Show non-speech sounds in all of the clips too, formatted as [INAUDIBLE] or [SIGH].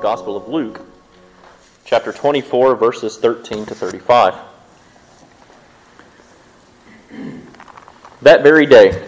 Gospel of Luke, chapter 24, verses 13 to 35. That very day,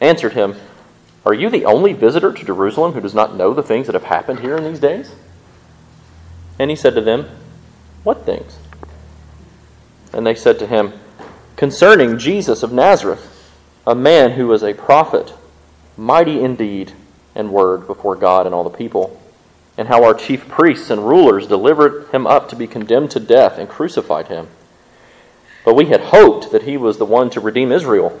answered him, Are you the only visitor to Jerusalem who does not know the things that have happened here in these days? And he said to them, What things? And they said to him, Concerning Jesus of Nazareth, a man who was a prophet, mighty indeed and word before God and all the people, and how our chief priests and rulers delivered him up to be condemned to death and crucified him. But we had hoped that he was the one to redeem Israel.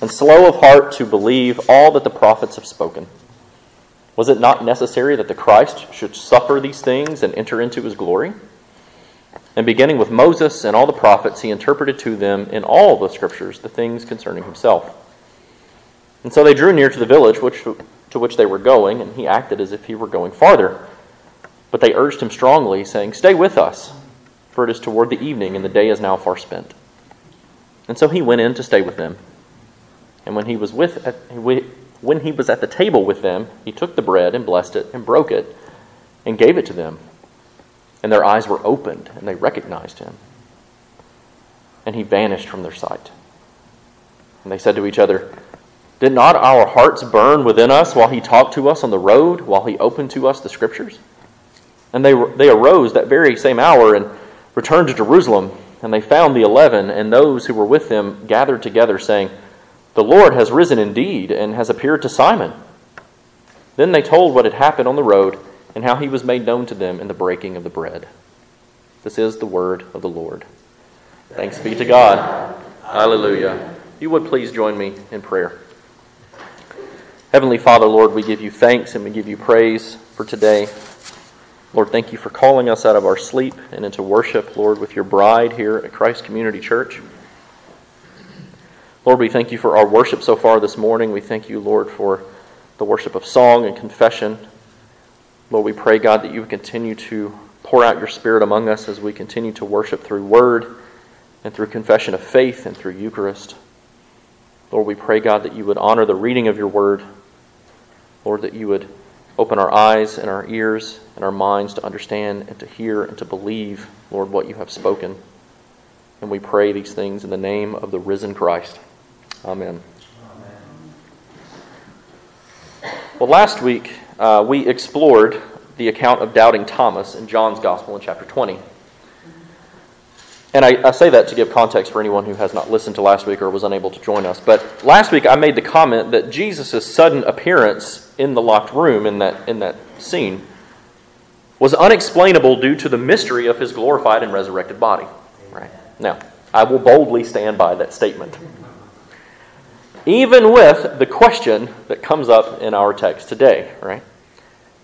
and slow of heart to believe all that the prophets have spoken. Was it not necessary that the Christ should suffer these things and enter into his glory? And beginning with Moses and all the prophets, he interpreted to them in all the scriptures the things concerning himself. And so they drew near to the village which, to which they were going, and he acted as if he were going farther. But they urged him strongly, saying, Stay with us, for it is toward the evening, and the day is now far spent. And so he went in to stay with them. And when he was with when he was at the table with them, he took the bread and blessed it and broke it and gave it to them. And their eyes were opened, and they recognized him. And he vanished from their sight. And they said to each other, Did not our hearts burn within us while he talked to us on the road, while he opened to us the scriptures? And they, they arose that very same hour and returned to Jerusalem. And they found the eleven and those who were with them gathered together, saying, The Lord has risen indeed and has appeared to Simon. Then they told what had happened on the road and how he was made known to them in the breaking of the bread. This is the word of the Lord. Thanks be to God. Hallelujah. You would please join me in prayer. Heavenly Father, Lord, we give you thanks and we give you praise for today. Lord, thank you for calling us out of our sleep and into worship, Lord, with your bride here at Christ Community Church. Lord, we thank you for our worship so far this morning. We thank you, Lord, for the worship of song and confession. Lord, we pray, God, that you would continue to pour out your Spirit among us as we continue to worship through word and through confession of faith and through Eucharist. Lord, we pray, God, that you would honor the reading of your word. Lord, that you would open our eyes and our ears and our minds to understand and to hear and to believe, Lord, what you have spoken. And we pray these things in the name of the risen Christ. Amen. Amen. Well, last week uh, we explored the account of doubting Thomas in John's Gospel in chapter 20. And I, I, say that to give context for anyone who has not listened to last week or was unable to join us. But last week I made the comment that Jesus' sudden appearance in the locked room in that, in that scene was unexplainable due to the mystery of his glorified and resurrected body. Right? Now, I will boldly stand by that statement. Even with the question that comes up in our text today, right?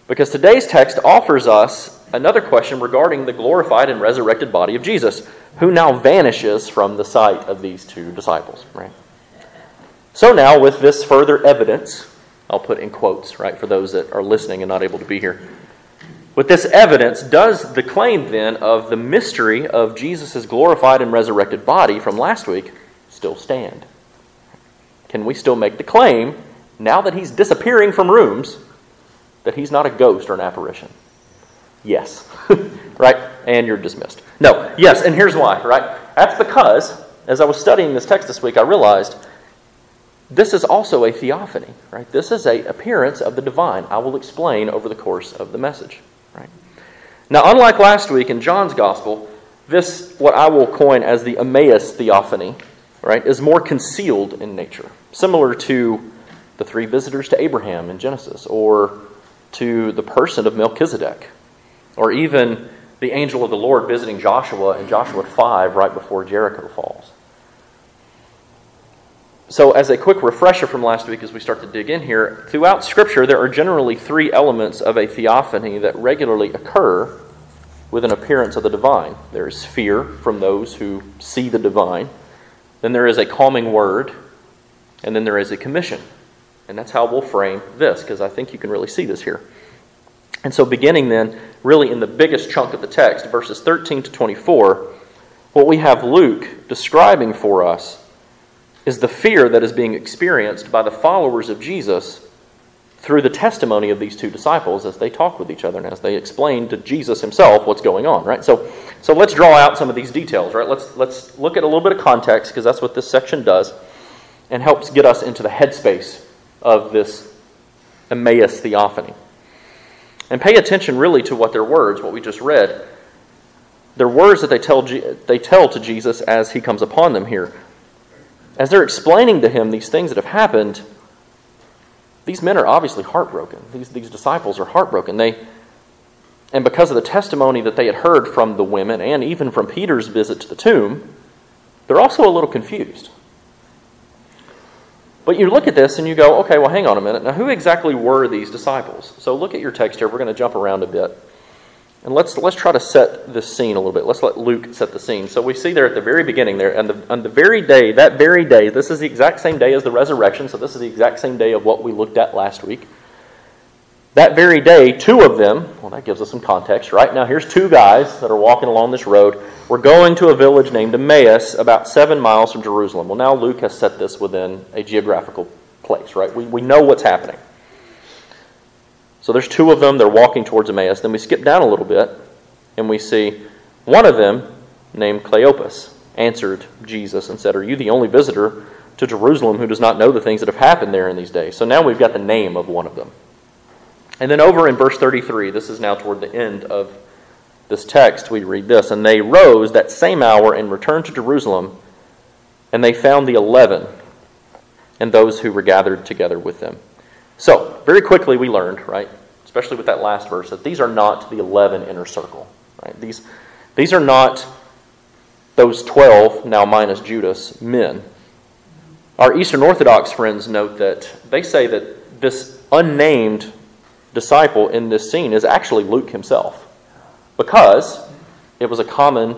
Because today's text offers us another question regarding the glorified and resurrected body of Jesus, who now vanishes from the sight of these two disciples, right? So now, with this further evidence, I'll put in quotes, right, for those that are listening and not able to be here. With this evidence, does the claim then of the mystery of Jesus' glorified and resurrected body from last week still stand? Can we still make the claim now that he's disappearing from rooms, that he's not a ghost or an apparition? Yes. [LAUGHS] right? And you're dismissed. No, yes, and here's why, right? That's because, as I was studying this text this week, I realized this is also a theophany, right? This is a appearance of the divine. I will explain over the course of the message, right? Now, unlike last week in John's gospel, this, what I will coin as the Emmaus theophany, right, is more concealed in nature, similar to the three visitors to Abraham in Genesis, or to the person of Melchizedek, or even the angel of the Lord visiting Joshua in Joshua 5 right before Jericho falls. So, as a quick refresher from last week as we start to dig in here, throughout Scripture there are generally three elements of a theophany that regularly occur with an appearance of the divine. There is fear from those who see the divine, then there is a calming word, and then there is a commission. And that's how we'll frame this, because I think you can really see this here. And so, beginning then, really in the biggest chunk of the text, verses 13 to 24, what we have Luke describing for us is the fear that is being experienced by the followers of Jesus through the testimony of these two disciples as they talk with each other and as they explain to Jesus himself what's going on, right? So, so let's draw out some of these details, right? Let's, let's look at a little bit of context because that's what this section does and helps get us into the headspace of this Emmaus theophany. And pay attention really to what their words, what we just read. Their words that they tell, they tell to Jesus as he comes upon them here. As they're explaining to him these things that have happened, these men are obviously heartbroken. These, these disciples are heartbroken. They, and because of the testimony that they had heard from the women and even from Peter's visit to the tomb, they're also a little confused. But you look at this and you go, okay, well, hang on a minute. Now, who exactly were these disciples? So look at your text here. We're going to jump around a bit. And let's, let's try to set the scene a little bit. Let's let Luke set the scene. So we see there at the very beginning there, and the, on the very day, that very day, this is the exact same day as the resurrection, so this is the exact same day of what we looked at last week. That very day, two of them, well, that gives us some context, right? Now, here's two guys that are walking along this road. We're going to a village named Emmaus, about seven miles from Jerusalem. Well, now Luke has set this within a geographical place, right? We, we know what's happening. So there's two of them, they're walking towards Emmaus. Then we skip down a little bit, and we see one of them, named Cleopas, answered Jesus and said, Are you the only visitor to Jerusalem who does not know the things that have happened there in these days? So now we've got the name of one of them. And then over in verse 33, this is now toward the end of this text, we read this And they rose that same hour and returned to Jerusalem, and they found the eleven and those who were gathered together with them. So, very quickly we learned, right, especially with that last verse, that these are not the eleven inner circle. Right? These, these are not those 12, now minus Judas, men. Our Eastern Orthodox friends note that they say that this unnamed disciple in this scene is actually Luke himself. Because it was a common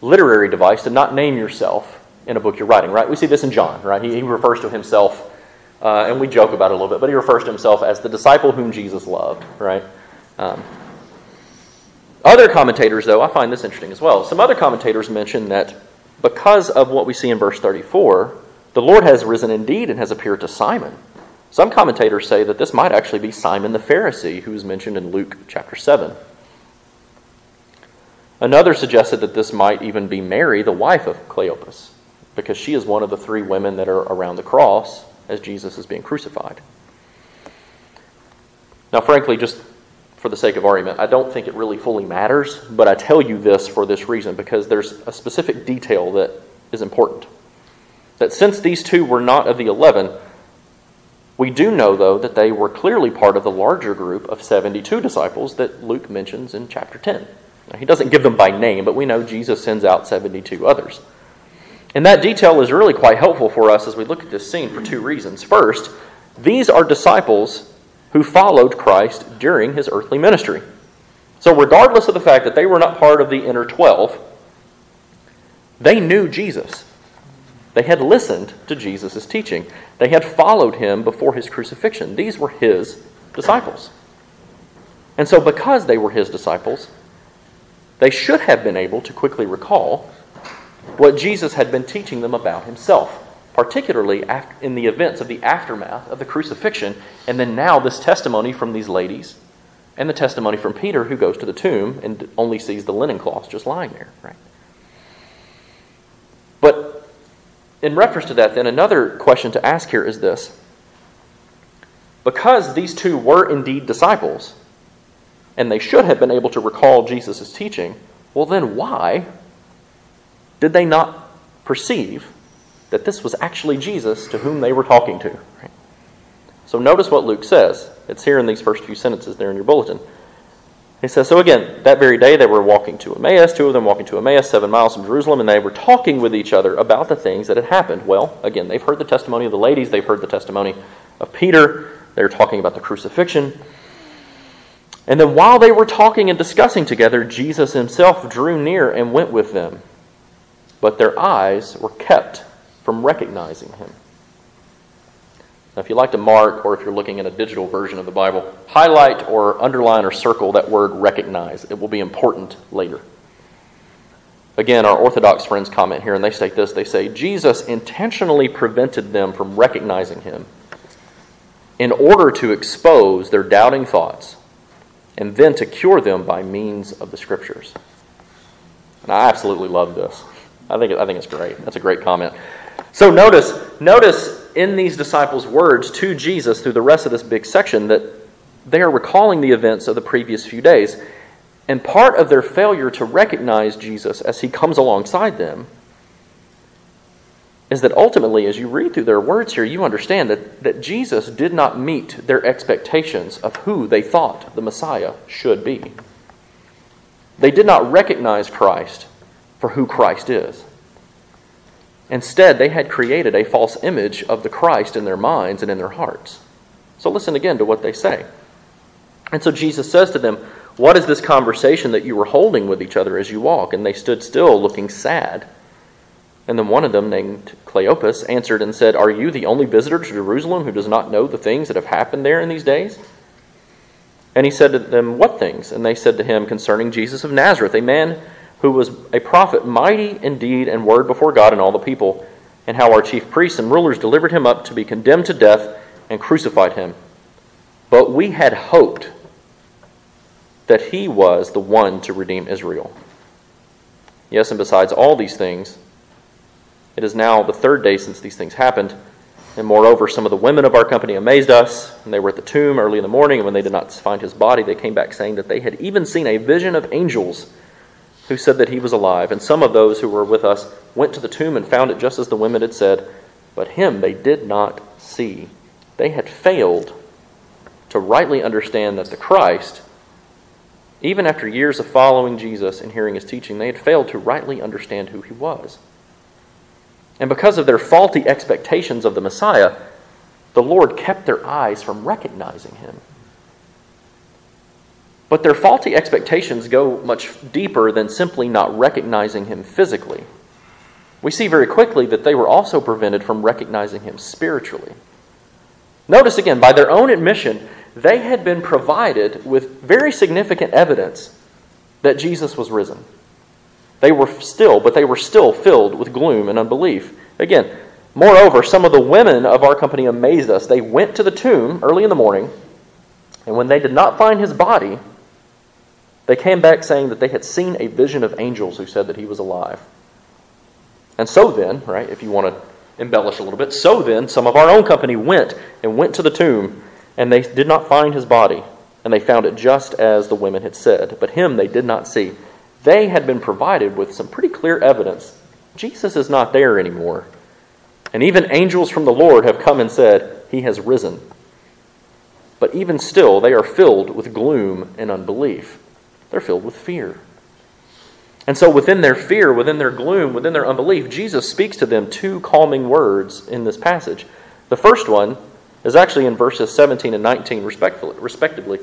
literary device to not name yourself in a book you're writing, right? We see this in John, right? He, he refers to himself, uh, and we joke about it a little bit, but he refers to himself as the disciple whom Jesus loved, right? Um, other commentators, though, I find this interesting as well. Some other commentators mention that because of what we see in verse 34, the Lord has risen indeed and has appeared to Simon. Some commentators say that this might actually be Simon the Pharisee, who is mentioned in Luke chapter 7. Another suggested that this might even be Mary, the wife of Cleopas, because she is one of the three women that are around the cross as Jesus is being crucified. Now, frankly, just for the sake of argument, I don't think it really fully matters, but I tell you this for this reason because there's a specific detail that is important. That since these two were not of the eleven, we do know, though, that they were clearly part of the larger group of 72 disciples that Luke mentions in chapter 10. Now, he doesn't give them by name, but we know Jesus sends out 72 others. And that detail is really quite helpful for us as we look at this scene for two reasons. First, these are disciples who followed Christ during his earthly ministry. So, regardless of the fact that they were not part of the inner 12, they knew Jesus. They had listened to Jesus' teaching. They had followed him before his crucifixion. These were his disciples. And so, because they were his disciples, they should have been able to quickly recall what Jesus had been teaching them about himself. particularly in the events of the aftermath of the crucifixion, and then now this testimony from these ladies and the testimony from Peter, who goes to the tomb and only sees the linen cloths just lying there, right? But in reference to that, then another question to ask here is this. Because these two were indeed disciples, and they should have been able to recall Jesus' teaching, well, then why did they not perceive that this was actually Jesus to whom they were talking to? Right? So notice what Luke says. It's here in these first few sentences there in your bulletin. He says, So again, that very day they were walking to Emmaus, two of them walking to Emmaus, seven miles from Jerusalem, and they were talking with each other about the things that had happened. Well, again, they've heard the testimony of the ladies, they've heard the testimony of Peter, they're talking about the crucifixion. And then while they were talking and discussing together, Jesus himself drew near and went with them. But their eyes were kept from recognizing him. Now, if you like to mark, or if you're looking at a digital version of the Bible, highlight or underline or circle that word recognize. It will be important later. Again, our Orthodox friends comment here, and they state this they say, Jesus intentionally prevented them from recognizing him in order to expose their doubting thoughts and then to cure them by means of the scriptures. And I absolutely love this. I think, I think it's great. That's a great comment. So notice, notice in these disciples' words to Jesus through the rest of this big section that they are recalling the events of the previous few days. And part of their failure to recognize Jesus as he comes alongside them is that ultimately, as you read through their words here, you understand that, that Jesus did not meet their expectations of who they thought the Messiah should be. They did not recognize Christ for who Christ is. Instead, they had created a false image of the Christ in their minds and in their hearts. So listen again to what they say. And so Jesus says to them, What is this conversation that you were holding with each other as you walk? And they stood still, looking sad. And then one of them, named Cleopas, answered and said, Are you the only visitor to Jerusalem who does not know the things that have happened there in these days? And he said to them, What things? And they said to him, Concerning Jesus of Nazareth, a man who was a prophet, mighty in deed and word before God and all the people, and how our chief priests and rulers delivered him up to be condemned to death and crucified him. But we had hoped that he was the one to redeem Israel. Yes, and besides all these things, it is now the third day since these things happened. And moreover, some of the women of our company amazed us. And they were at the tomb early in the morning, and when they did not find his body, they came back saying that they had even seen a vision of angels who said that he was alive. And some of those who were with us went to the tomb and found it just as the women had said, but him they did not see. They had failed to rightly understand that the Christ, even after years of following Jesus and hearing his teaching, they had failed to rightly understand who he was. And because of their faulty expectations of the Messiah, the Lord kept their eyes from recognizing him. But their faulty expectations go much deeper than simply not recognizing him physically. We see very quickly that they were also prevented from recognizing him spiritually. Notice again, by their own admission, they had been provided with very significant evidence that Jesus was risen. They were still, but they were still filled with gloom and unbelief. Again, moreover, some of the women of our company amazed us. They went to the tomb early in the morning, and when they did not find his body, they came back saying that they had seen a vision of angels who said that he was alive. And so then, right, if you want to embellish a little bit, so then some of our own company went and went to the tomb, and they did not find his body, and they found it just as the women had said. But him they did not see. They had been provided with some pretty clear evidence Jesus is not there anymore. And even angels from the Lord have come and said, He has risen. But even still, they are filled with gloom and unbelief. They're filled with fear. And so, within their fear, within their gloom, within their unbelief, Jesus speaks to them two calming words in this passage. The first one is actually in verses 17 and 19, respectively.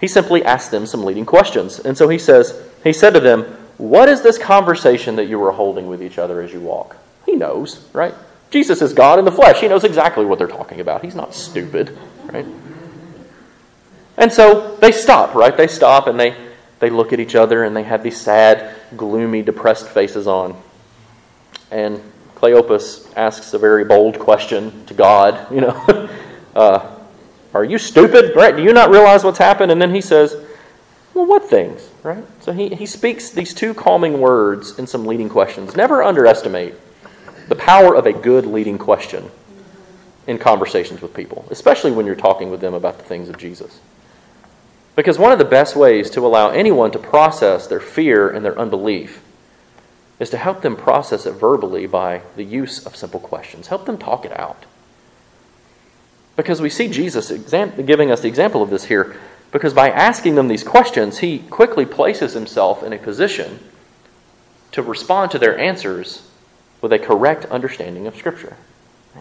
He simply asks them some leading questions. And so he says, He said to them, What is this conversation that you were holding with each other as you walk? He knows, right? Jesus is God in the flesh. He knows exactly what they're talking about. He's not stupid, right? And so they stop, right? They stop and they they look at each other and they have these sad, gloomy, depressed faces on. And Cleopas asks a very bold question to God, [LAUGHS] you know, uh, are you stupid? Right? Do you not realize what's happened? And then he says, well, what things? Right? So he, he speaks these two calming words in some leading questions. Never underestimate the power of a good leading question in conversations with people, especially when you're talking with them about the things of Jesus. Because one of the best ways to allow anyone to process their fear and their unbelief is to help them process it verbally by the use of simple questions. Help them talk it out. Because we see Jesus exam- giving us the example of this here, because by asking them these questions, he quickly places himself in a position to respond to their answers with a correct understanding of Scripture.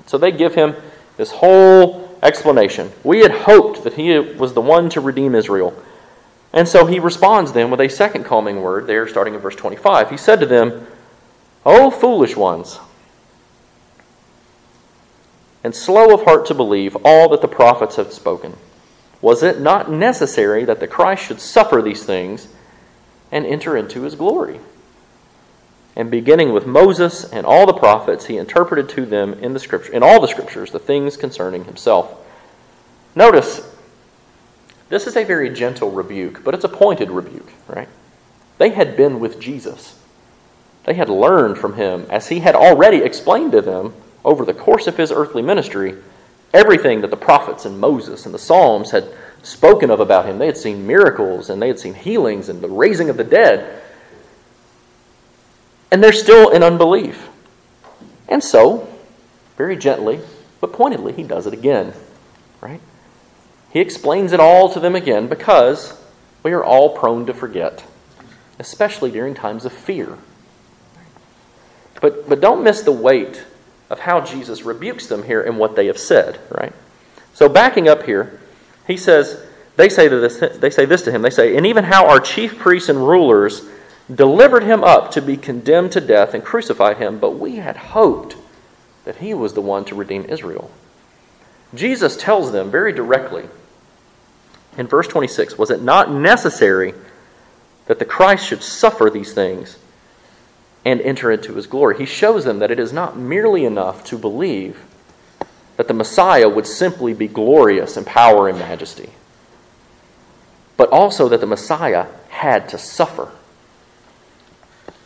So they give him this whole explanation. We had hoped that he was the one to redeem Israel. And so he responds then with a second calming word there, starting in verse 25. He said to them, O foolish ones, and slow of heart to believe all that the prophets have spoken. Was it not necessary that the Christ should suffer these things and enter into his glory? And beginning with Moses and all the prophets, he interpreted to them in the scripture in all the scriptures the things concerning himself. Notice this is a very gentle rebuke, but it's a pointed rebuke, right? They had been with Jesus. They had learned from him as he had already explained to them over the course of his earthly ministry everything that the prophets and Moses and the Psalms had spoken of about him. They had seen miracles and they had seen healings and the raising of the dead and they're still in unbelief. And so, very gently, but pointedly, he does it again. Right? He explains it all to them again because we are all prone to forget, especially during times of fear. But, but don't miss the weight of how Jesus rebukes them here in what they have said, right? So backing up here, he says, they say, this, they say this to him. They say, and even how our chief priests and rulers delivered him up to be condemned to death and crucified him, but we had hoped that he was the one to redeem Israel. Jesus tells them very directly in verse 26 Was it not necessary that the Christ should suffer these things and enter into his glory? He shows them that it is not merely enough to believe that the Messiah would simply be glorious in power and majesty, but also that the Messiah had to suffer.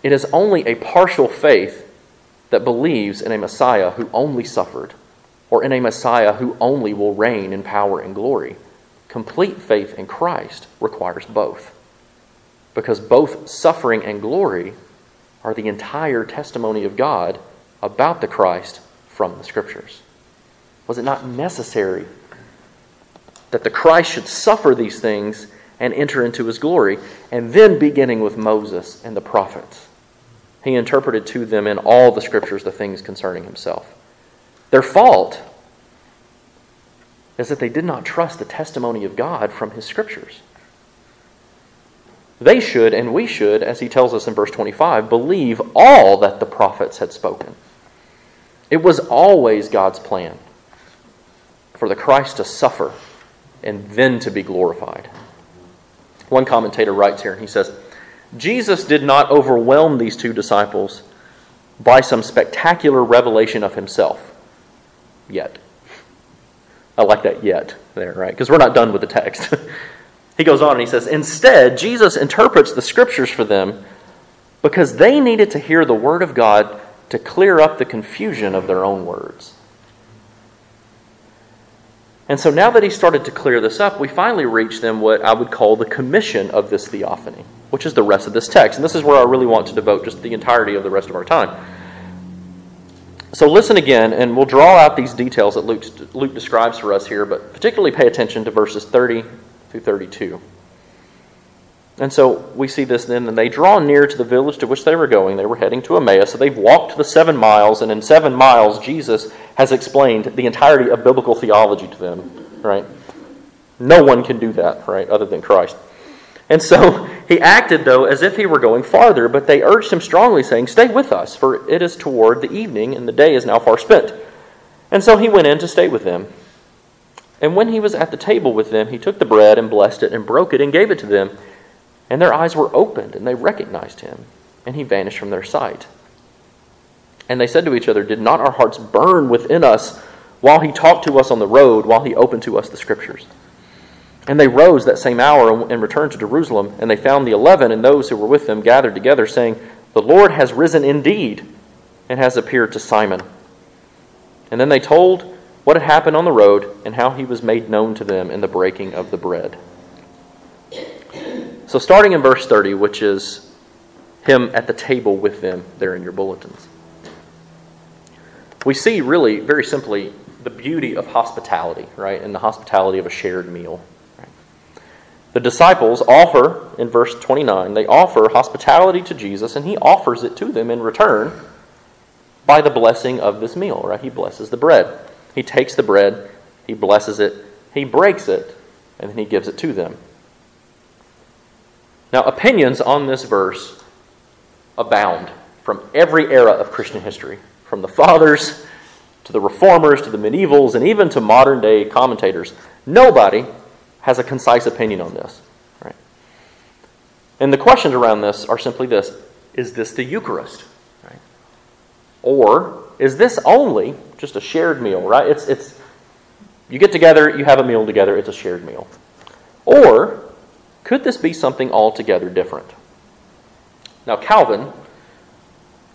It is only a partial faith that believes in a Messiah who only suffered, or in a Messiah who only will reign in power and glory. Complete faith in Christ requires both, because both suffering and glory are the entire testimony of God about the Christ from the Scriptures. Was it not necessary that the Christ should suffer these things and enter into his glory, and then beginning with Moses and the prophets? He interpreted to them in all the scriptures the things concerning himself. Their fault is that they did not trust the testimony of God from his scriptures. They should, and we should, as he tells us in verse 25, believe all that the prophets had spoken. It was always God's plan for the Christ to suffer and then to be glorified. One commentator writes here, and he says, Jesus did not overwhelm these two disciples by some spectacular revelation of himself yet. I like that yet there, right? Because we're not done with the text. [LAUGHS] he goes on and he says, Instead, Jesus interprets the scriptures for them because they needed to hear the word of God to clear up the confusion of their own words. And so now that he started to clear this up, we finally reach then what I would call the commission of this theophany, which is the rest of this text. And this is where I really want to devote just the entirety of the rest of our time. So listen again, and we'll draw out these details that Luke, Luke describes for us here, but particularly pay attention to verses 30 through 32. And so we see this then, and they draw near to the village to which they were going. They were heading to Emmaus. So they've walked the seven miles, and in seven miles, Jesus has explained the entirety of biblical theology to them, right? No one can do that, right, other than Christ. And so [LAUGHS] he acted, though, as if he were going farther, but they urged him strongly, saying, Stay with us, for it is toward the evening, and the day is now far spent. And so he went in to stay with them. And when he was at the table with them, he took the bread and blessed it and broke it and gave it to them. And their eyes were opened, and they recognized him, and he vanished from their sight. And they said to each other, Did not our hearts burn within us while he talked to us on the road, while he opened to us the scriptures? And they rose that same hour and returned to Jerusalem, and they found the eleven and those who were with them gathered together, saying, The Lord has risen indeed and has appeared to Simon. And then they told what had happened on the road and how he was made known to them in the breaking of the bread. So, starting in verse 30, which is him at the table with them there in your bulletins, we see really, very simply, the beauty of hospitality, right? And the hospitality of a shared meal. The disciples offer, in verse 29, they offer hospitality to Jesus, and he offers it to them in return by the blessing of this meal, right? He blesses the bread. He takes the bread, he blesses it, he breaks it, and then he gives it to them. Now, opinions on this verse abound from every era of Christian history, from the fathers to the reformers to the medievals and even to modern day commentators. Nobody has a concise opinion on this. Right? And the questions around this are simply this Is this the Eucharist? Right? Or is this only just a shared meal, right? It's, it's, you get together, you have a meal together, it's a shared meal. Or could this be something altogether different? Now, Calvin,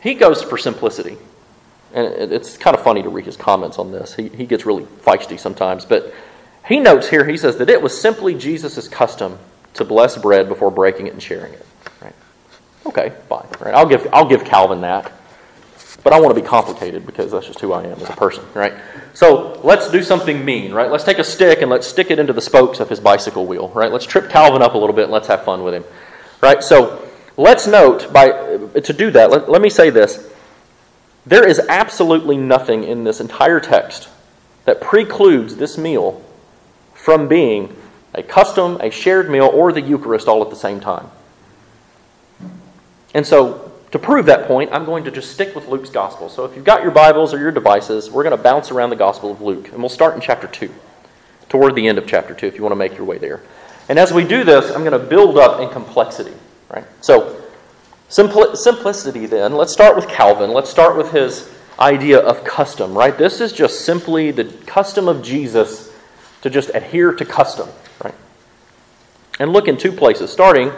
he goes for simplicity. And it's kind of funny to read his comments on this. He, he gets really feisty sometimes. But he notes here, he says that it was simply Jesus' custom to bless bread before breaking it and sharing it. Right? Okay, fine. Right? I'll, give, I'll give Calvin that but I want to be complicated because that's just who I am as a person, right? So let's do something mean, right? Let's take a stick and let's stick it into the spokes of his bicycle wheel, right? Let's trip Calvin up a little bit and let's have fun with him, right? So let's note by to do that. Let, let me say this: there is absolutely nothing in this entire text that precludes this meal from being a custom, a shared meal, or the Eucharist all at the same time. And so to prove that point, I'm going to just stick with Luke's gospel. So if you've got your Bibles or your devices, we're going to bounce around the gospel of Luke. And we'll start in chapter 2, toward the end of chapter 2, if you want to make your way there. And as we do this, I'm going to build up in complexity. Right? So, simpli- simplicity then. Let's start with Calvin. Let's start with his idea of custom, right? This is just simply the custom of Jesus to just adhere to custom, right? And look in two places, starting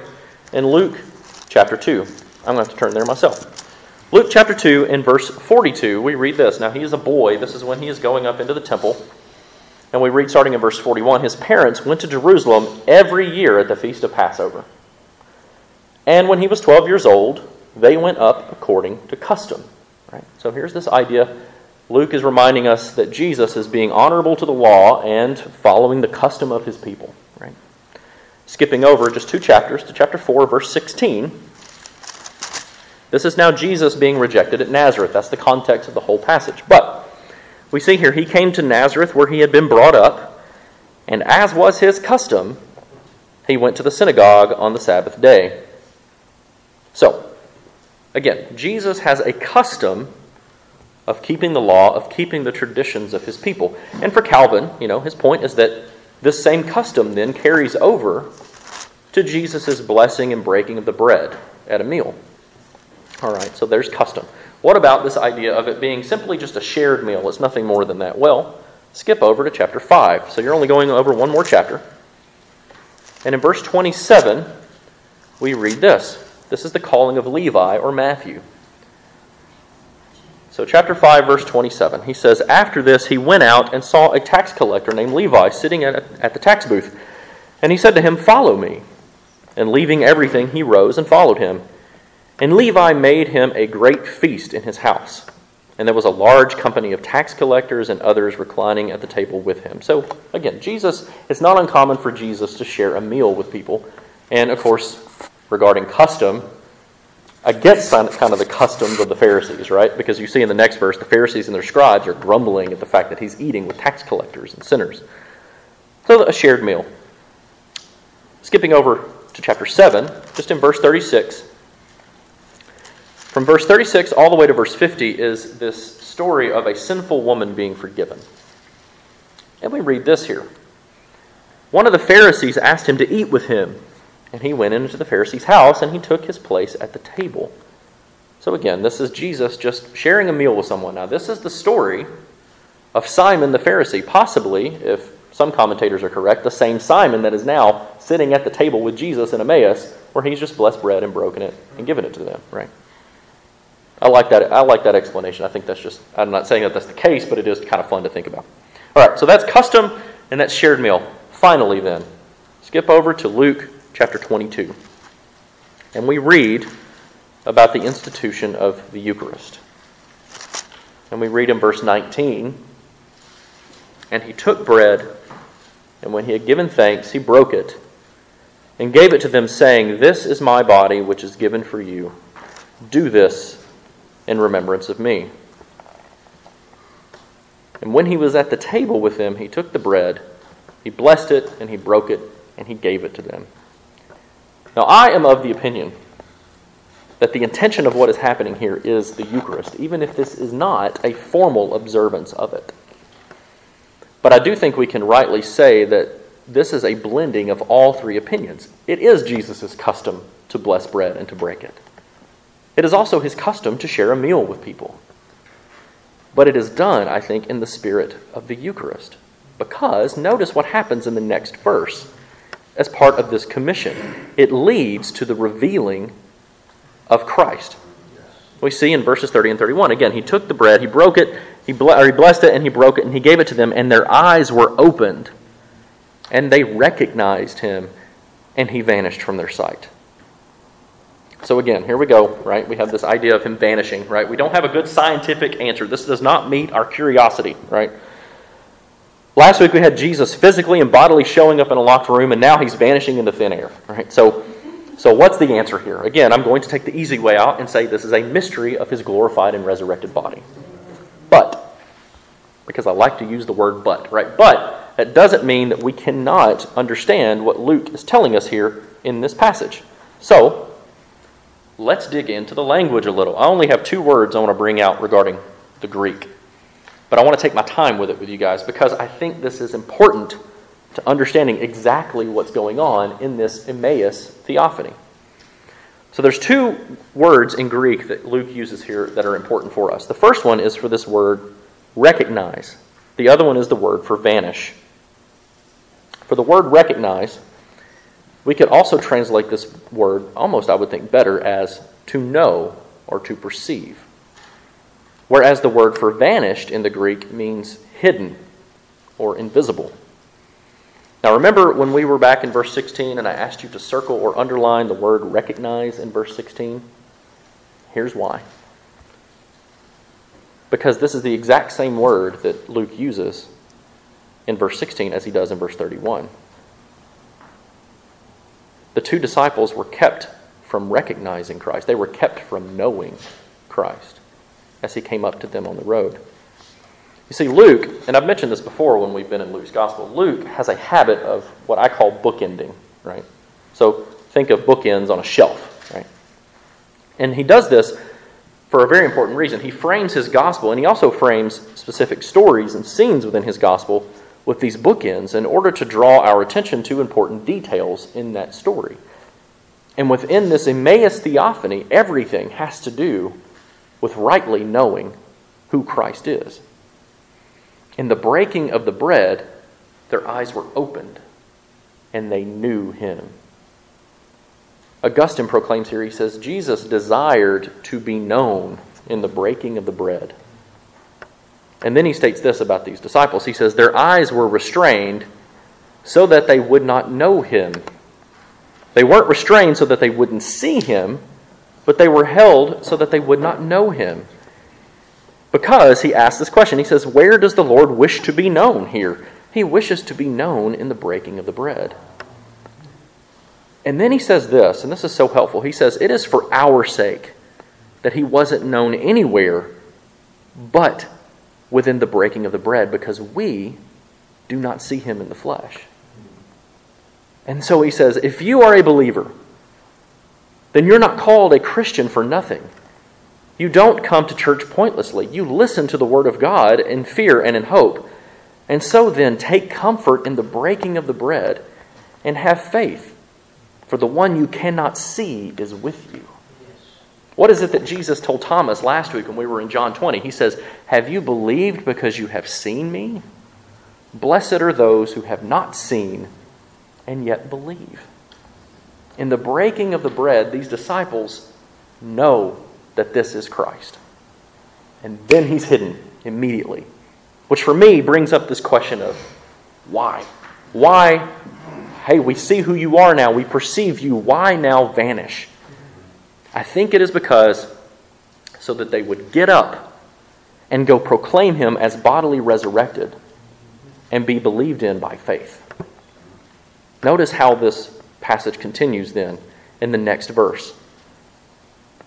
in Luke chapter 2. I'm going to have to turn there myself. Luke chapter 2 in verse 42, we read this. Now, he is a boy. This is when he is going up into the temple. And we read starting in verse 41 His parents went to Jerusalem every year at the feast of Passover. And when he was 12 years old, they went up according to custom. Right? So here's this idea. Luke is reminding us that Jesus is being honorable to the law and following the custom of his people. Right? Skipping over just two chapters to chapter 4, verse 16. This is now Jesus being rejected at Nazareth. That's the context of the whole passage. But we see here he came to Nazareth where he had been brought up, and as was his custom, he went to the synagogue on the Sabbath day. So, again, Jesus has a custom of keeping the law, of keeping the traditions of his people. And for Calvin, you know, his point is that this same custom then carries over to Jesus' blessing and breaking of the bread at a meal. All right, so there's custom. What about this idea of it being simply just a shared meal? It's nothing more than that. Well, skip over to chapter 5. So you're only going over one more chapter. And in verse 27, we read this. This is the calling of Levi or Matthew. So, chapter 5, verse 27, he says, After this, he went out and saw a tax collector named Levi sitting at, at the tax booth. And he said to him, Follow me. And leaving everything, he rose and followed him. And Levi made him a great feast in his house. And there was a large company of tax collectors and others reclining at the table with him. So, again, Jesus, it's not uncommon for Jesus to share a meal with people. And, of course, regarding custom, against kind of the customs of the Pharisees, right? Because you see in the next verse, the Pharisees and their scribes are grumbling at the fact that he's eating with tax collectors and sinners. So, a shared meal. Skipping over to chapter 7, just in verse 36. From verse 36 all the way to verse 50 is this story of a sinful woman being forgiven. And we read this here. One of the Pharisees asked him to eat with him, and he went into the Pharisee's house and he took his place at the table. So again, this is Jesus just sharing a meal with someone. Now, this is the story of Simon the Pharisee, possibly, if some commentators are correct, the same Simon that is now sitting at the table with Jesus in Emmaus, where he's just blessed bread and broken it and given it to them, right? I like that. I like that explanation. I think that's just. I'm not saying that that's the case, but it is kind of fun to think about. All right, so that's custom and that's shared meal. Finally, then, skip over to Luke chapter 22, and we read about the institution of the Eucharist. And we read in verse 19 And he took bread, and when he had given thanks, he broke it, and gave it to them, saying, This is my body, which is given for you. Do this in remembrance of me. And when he was at the table with them, he took the bread, he blessed it, and he broke it, and he gave it to them. Now, I am of the opinion that the intention of what is happening here is the Eucharist, even if this is not a formal observance of it. But I do think we can rightly say that this is a blending of all three opinions. It is Jesus' custom to bless bread and to break it. It is also his custom to share a meal with people. But it is done, I think, in the spirit of the Eucharist. Because notice what happens in the next verse as part of this commission. It leads to the revealing of Christ. We see in verses 30 and 31. Again, he took the bread, he broke it, he, ble- he blessed it, and he broke it, and he gave it to them, and their eyes were opened, and they recognized him, and he vanished from their sight. So again, here we go, right? We have this idea of him vanishing, right? We don't have a good scientific answer. This does not meet our curiosity, right? Last week we had Jesus physically and bodily showing up in a locked room, and now he's vanishing into thin air, right? So so, what's the answer here? Again, I'm going to take the easy way out and say this is a mystery of his glorified and resurrected body. But, because I like to use the word but, right? But, that doesn't mean that we cannot understand what Luke is telling us here in this passage. So, let's dig into the language a little. I only have two words I want to bring out regarding the Greek. But I want to take my time with it with you guys because I think this is important to understanding exactly what's going on in this Emmaus theophany. So there's two words in Greek that Luke uses here that are important for us. The first one is for this word recognize. The other one is the word for vanish. For the word recognize, we could also translate this word, almost I would think better, as to know or to perceive. Whereas the word for vanished in the Greek means hidden or invisible. Now, remember when we were back in verse 16 and I asked you to circle or underline the word recognize in verse 16? Here's why. Because this is the exact same word that Luke uses in verse 16 as he does in verse 31. The two disciples were kept from recognizing Christ, they were kept from knowing Christ as he came up to them on the road. You see, Luke, and I've mentioned this before when we've been in Luke's gospel, Luke has a habit of what I call bookending, right? So think of bookends on a shelf, right? And he does this for a very important reason. He frames his gospel, and he also frames specific stories and scenes within his gospel with these bookends in order to draw our attention to important details in that story. And within this Emmaus theophany, everything has to do with rightly knowing who Christ is. In the breaking of the bread, their eyes were opened and they knew him. Augustine proclaims here, he says, Jesus desired to be known in the breaking of the bread. And then he states this about these disciples. He says, Their eyes were restrained so that they would not know him. They weren't restrained so that they wouldn't see him, but they were held so that they would not know him. Because he asks this question. He says, Where does the Lord wish to be known here? He wishes to be known in the breaking of the bread. And then he says this, and this is so helpful. He says, It is for our sake that he wasn't known anywhere but within the breaking of the bread, because we do not see him in the flesh. And so he says, If you are a believer, then you're not called a Christian for nothing. You don't come to church pointlessly. You listen to the Word of God in fear and in hope. And so then, take comfort in the breaking of the bread and have faith, for the one you cannot see is with you. What is it that Jesus told Thomas last week when we were in John 20? He says, Have you believed because you have seen me? Blessed are those who have not seen and yet believe. In the breaking of the bread, these disciples know that this is Christ. And then he's hidden immediately. Which for me brings up this question of why? Why? Hey, we see who you are now, we perceive you. Why now vanish? I think it is because so that they would get up and go proclaim him as bodily resurrected and be believed in by faith. Notice how this passage continues then in the next verse.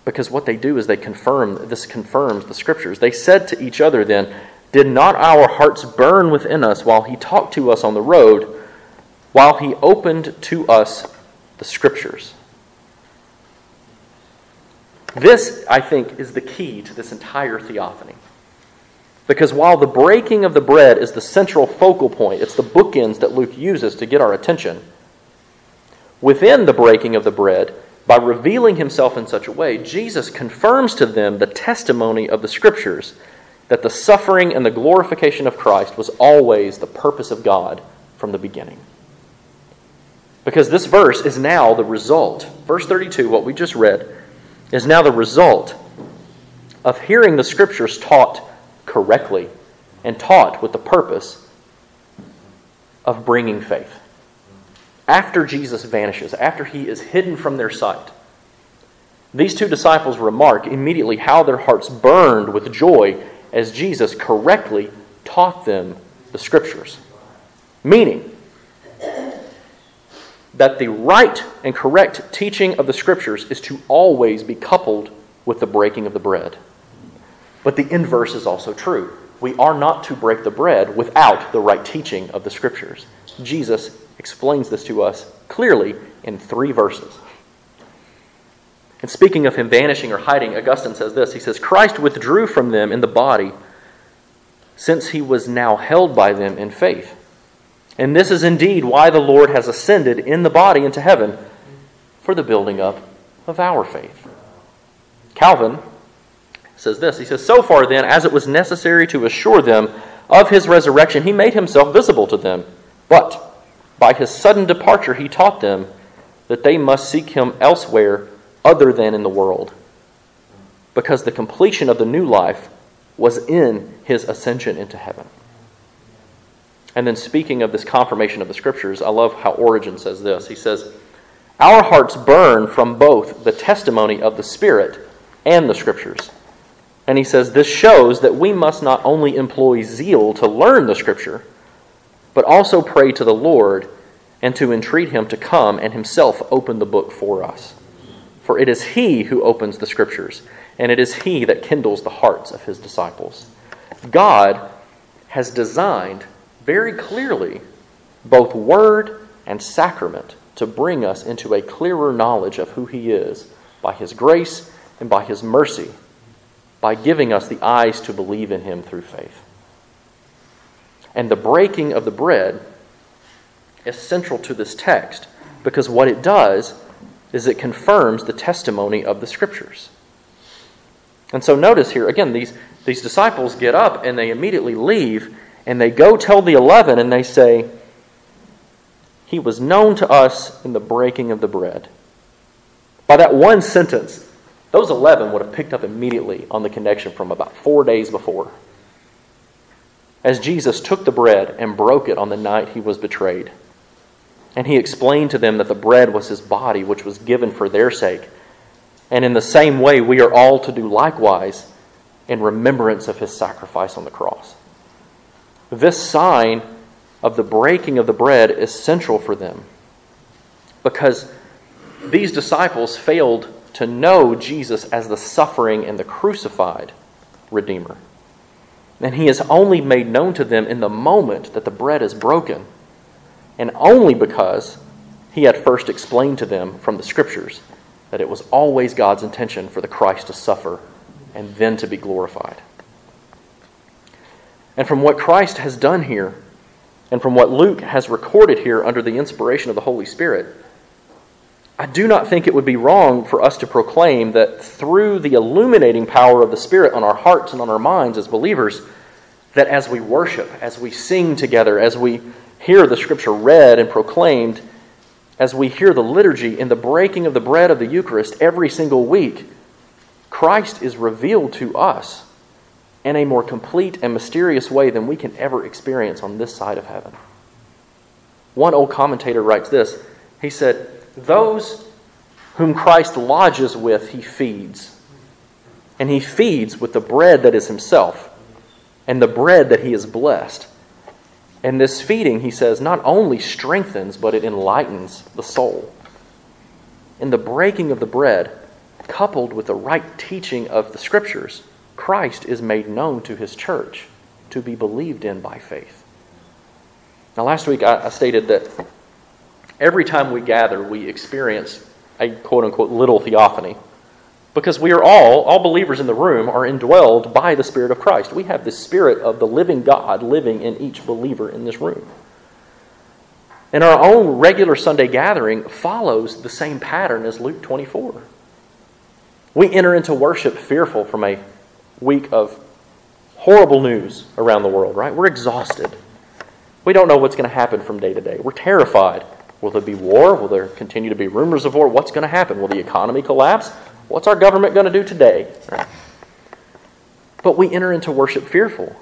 Because what they do is they confirm, this confirms the scriptures. They said to each other then, Did not our hearts burn within us while he talked to us on the road, while he opened to us the scriptures? This, I think, is the key to this entire theophany. Because while the breaking of the bread is the central focal point, it's the bookends that Luke uses to get our attention, within the breaking of the bread, by revealing himself in such a way, Jesus confirms to them the testimony of the Scriptures that the suffering and the glorification of Christ was always the purpose of God from the beginning. Because this verse is now the result. Verse 32, what we just read, is now the result of hearing the Scriptures taught correctly and taught with the purpose of bringing faith. After Jesus vanishes, after he is hidden from their sight, these two disciples remark immediately how their hearts burned with joy as Jesus correctly taught them the Scriptures. Meaning that the right and correct teaching of the Scriptures is to always be coupled with the breaking of the bread. But the inverse is also true. We are not to break the bread without the right teaching of the Scriptures. Jesus explains this to us clearly in three verses. And speaking of him vanishing or hiding, Augustine says this He says, Christ withdrew from them in the body since he was now held by them in faith. And this is indeed why the Lord has ascended in the body into heaven for the building up of our faith. Calvin says this He says, So far then, as it was necessary to assure them of his resurrection, he made himself visible to them. But by his sudden departure, he taught them that they must seek him elsewhere other than in the world, because the completion of the new life was in his ascension into heaven. And then, speaking of this confirmation of the scriptures, I love how Origen says this. He says, Our hearts burn from both the testimony of the Spirit and the scriptures. And he says, This shows that we must not only employ zeal to learn the Scripture, but also pray to the Lord and to entreat him to come and himself open the book for us. For it is he who opens the Scriptures, and it is he that kindles the hearts of his disciples. God has designed very clearly both word and sacrament to bring us into a clearer knowledge of who he is by his grace and by his mercy by giving us the eyes to believe in him through faith. And the breaking of the bread is central to this text because what it does is it confirms the testimony of the scriptures. And so notice here, again, these, these disciples get up and they immediately leave and they go tell the eleven and they say, He was known to us in the breaking of the bread. By that one sentence, those 11 would have picked up immediately on the connection from about four days before. As Jesus took the bread and broke it on the night he was betrayed. And he explained to them that the bread was his body, which was given for their sake. And in the same way, we are all to do likewise in remembrance of his sacrifice on the cross. This sign of the breaking of the bread is central for them because these disciples failed to know Jesus as the suffering and the crucified Redeemer. And he is only made known to them in the moment that the bread is broken, and only because he had first explained to them from the Scriptures that it was always God's intention for the Christ to suffer and then to be glorified. And from what Christ has done here, and from what Luke has recorded here under the inspiration of the Holy Spirit, I do not think it would be wrong for us to proclaim that through the illuminating power of the Spirit on our hearts and on our minds as believers, that as we worship, as we sing together, as we hear the Scripture read and proclaimed, as we hear the liturgy in the breaking of the bread of the Eucharist every single week, Christ is revealed to us in a more complete and mysterious way than we can ever experience on this side of heaven. One old commentator writes this He said, Those whom Christ lodges with, he feeds. And he feeds with the bread that is himself and the bread that he has blessed. And this feeding, he says, not only strengthens, but it enlightens the soul. In the breaking of the bread, coupled with the right teaching of the Scriptures, Christ is made known to his church to be believed in by faith. Now, last week I, stated that every time we gather, we experience a quote unquote little theophany. Because we are all, all believers in the room, are indwelled by the Spirit of Christ. We have the Spirit of the living God living in each believer in this room. And our own regular Sunday gathering follows the same pattern as Luke 24. We enter into worship fearful from a week of horrible news around the world, right? We're exhausted. We don't know what's going to happen from day to day. We're terrified. Will there be war? Will there continue to be rumors of war? What's going to happen? Will the economy collapse? What's our government going to do today? But we enter into worship fearful.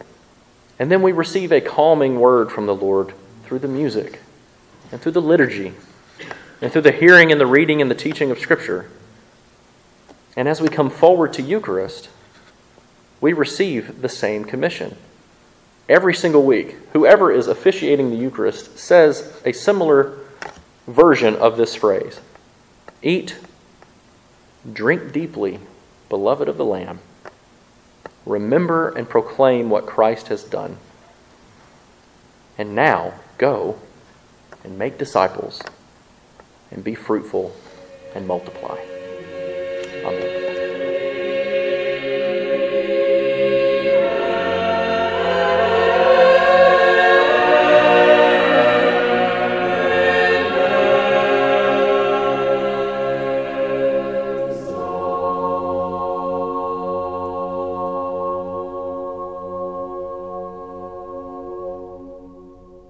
And then we receive a calming word from the Lord through the music and through the liturgy and through the hearing and the reading and the teaching of Scripture. And as we come forward to Eucharist, we receive the same commission. Every single week, whoever is officiating the Eucharist says a similar version of this phrase Eat, drink deeply, beloved of the Lamb. Remember and proclaim what Christ has done. And now go and make disciples and be fruitful and multiply.